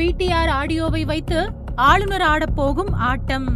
PTR ஆடியோவை வைத்து ஆளுநர் ஆடப்போகும் ஆட்டம்.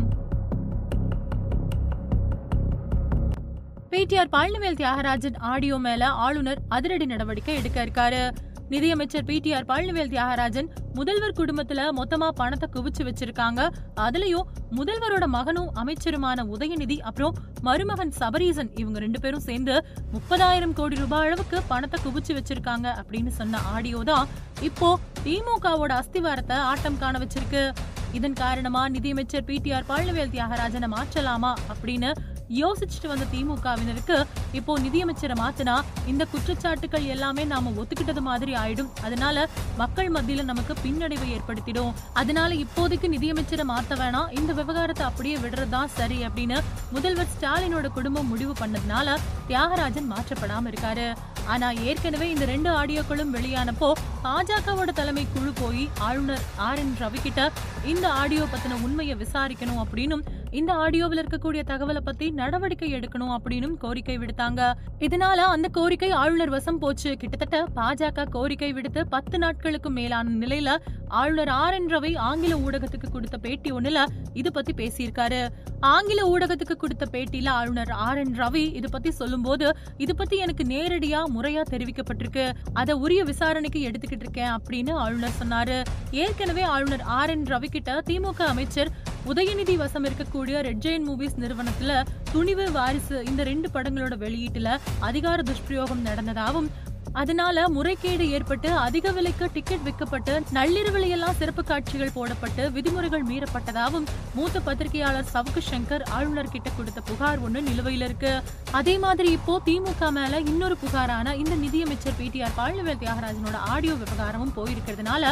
பிடிஆர் பழனிவேல் தியாகராஜன் ஆடியோ மேல ஆளுநர் அதிரடி நடவடிக்கை எடுக்க இருக்காரு. நிதியமைச்சர் பிடிஆர் பழனிவேல் தியாகராஜன் முதல்வர் குடும்பத்துல மொத்தமா பணத்தை குவிச்சு வச்சிருக்காங்க. அதுலயும் முதல்வரோட மகனும் அமைச்சருமான உதயநிதி அப்புறம் மருமகன் சபரீசன் இவங்க ரெண்டு பேரும் சேர்ந்து முப்பதாயிரம் கோடி ரூபாய் அளவுக்கு பணத்தை குவிச்சு வச்சிருக்காங்க அப்படின்னு சொன்ன ஆடியோ தான் இப்போ திமுகவோட அஸ்திவாரத்தை ஆட்டம் காண வச்சிருக்கு. இதன் காரணமா நிதியமைச்சர் பிடிஆர் பழனிவேல் தியாகராஜனை மாற்றலாமா அப்படின்னு யோசிச்சுட்டு வந்த திமுகவினருக்கு இப்போ நிதியமைச்சரை மாத்தினா இந்த குற்றச்சாட்டுகள் எல்லாமே நாம ஒத்துக்கிட்டது மாதிரி ஆயிடும். அதனால மக்கள் மத்தியில நமக்கு பின்னடைவை ஏற்படுத்திடும். அதனால இப்போதைக்கு நிதியமைச்சரை மாத்த வேணாம். இந்த விவகாரத்தை அப்படியே விடுறதுதான் சரி அப்படின்னு முதல்வர் ஸ்டாலினோட குடும்பம் முடிவு பண்ணதுனால தியாகராஜன் மாற்றப்படாம இருக்காரு. ஆனா ஏற்கனவே இந்த ரெண்டு ஆடியோக்களும் வெளியானப்போ பாஜகவோட தலைமை குழு போய் ஆளுநர் ஆர் என் ரவி கிட்ட இந்த ஆடியோ பத்தின உண்மையை விசாரிக்கணும் அப்படின்னும் இந்த ஆடியோவில் இருக்கக்கூடிய தகவலை பத்தி நடவடிக்கை எடுக்கணும் அப்படின்னு கோரிக்கை விடுத்தாங்க. இதனால அந்த கோரிக்கை ஆளுநர் வசம் போச்சு. கிட்டத்தட்ட பாஜக கோரிக்கை விடுத்து பத்து நாட்களுக்கு மேலான நிலையில ஆளுநர் ஆர் என் ரவி ஆங்கில ஊடகத்துக்கு கொடுத்த பேட்டி ஒண்ணுல இது பத்தி பேசியிருக்காரு. ஆங்கில ஊடகத்துக்கு கொடுத்த பேட்டியில ஆளுநர் ஆர் என் ரவி இது பத்தி சொல்லும்போது இது பத்தி எனக்கு நேரடியா முறையா தெரிவிக்கப்பட்டிருக்கு. அதை உரிய விசாரணைக்கு எடுத்துக்கிட்டு இருக்கேன் அப்படின்னு ஆளுநர் சொன்னாரு. ஏற்கனவே ஆளுநர் ஆர் என் ரவி கிட்ட திமுக அமைச்சர் உதயநிதி வசம் இருக்கக்கூடிய ரெட் ஜெயின் மூவிஸ் நிறுவனத்துல துணிவு வாரிசு இந்த ரெண்டு படங்களோட வெளியீட்டுல அதிகார துஷ்பிரயோகம் நடந்ததாகவும் அதனால முறைகேடு ஏற்பட்டு அதிக விலைக்கு டிக்கெட் விற்கப்பட்டு நள்ளிரவிலையெல்லாம் சிறப்பு காட்சிகள் போடப்பட்டு விதிமுறைகள் மீறப்பட்டதாகவும் மூத்த பத்திரிகையாளர் சவுக்கு சங்கர் ஆளுநர் கிட்ட கொடுத்த புகார் ஒன்று நிலுவையில இருக்கு. அதே மாதிரி இப்போ திமுக மேல இன்னொரு புகாரான இந்த நிதியமைச்சர் பிடிஆர் பழனிவேல் தியாகராஜனோட ஆடியோ விவகாரமும் போயிருக்கிறதுனால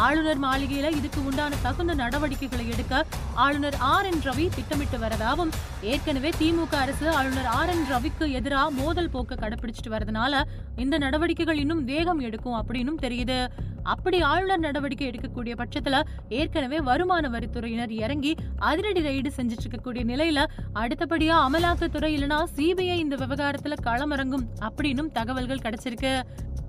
ஆளுநர் மாளிகையில இதுக்கு உண்டான தகுந்த நடவடிக்கைகளை எடுக்க ஆளுநர் ஆர் என் ரவி திட்டமிட்டு வரதாகவும் ஏற்கனவே திமுக அரசு ஆளுநர் ஆர் என் ரவிக்கு எதிராக மோதல் போக்கு கடைபிடிச்சிட்டு வரதுனால இந்த நடவடிக்கை நடவடிக்கைகள் இன்னும் வேகம் எடுக்கும் அப்படின்னு தெரியுது. அப்படி ஆளுநர் நடவடிக்கை எடுக்கக்கூடிய பட்சத்துல ஏற்கனவே வருமான வரித்துறையினர் இறங்கி அதிரடி ரைடு செஞ்சுட்டு இருக்கக்கூடிய நிலையில அடுத்தபடியா அமலாக்கத்துறை இல்லனா சிபிஐ இந்த விவகாரத்துல களமிறங்கும் அப்படின்னும் தகவல்கள் கிடைச்சிருக்கு.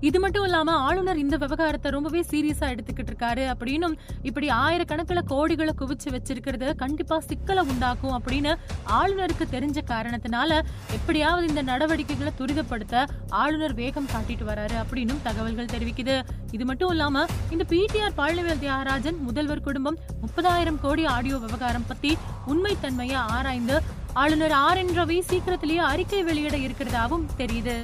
இது மட்டும் இல்லாம ஆளுநர் இந்த விவகாரத்தை ரொம்பவே சீரியஸா எடுத்துக்கிட்டு இருக்காரு அப்படின்னும் இப்படி ஆயிரக்கணக்கில் கோடிகளை குவிச்சு வச்சிருக்கிறது கண்டிப்பா சிக்கலை உண்டாக்கும் அப்படின்னு ஆளுநருக்கு தெரிஞ்ச காரணத்தினால எப்படியாவது இந்த நடவடிக்கைகளை துரிதப்படுத்த ஆளுநர் வேகம் காட்டிட்டு வராரு அப்படின்னும் தகவல்கள் தெரிவிக்குது. இது மட்டும் இல்லாம இந்த பிடிஆர் பழனிவேல் தியாகராஜன் முதல்வர் குடும்பம் முப்பதாயிரம் கோடி ஆடியோ விவகாரம் பத்தி உண்மைத்தன்மையை ஆராய்ந்து ஆளுநர் ஆர் என் ரவி சீக்கிரத்திலேயே அறிக்கை வெளியிட இருக்கிறதாவும் தெரியுது.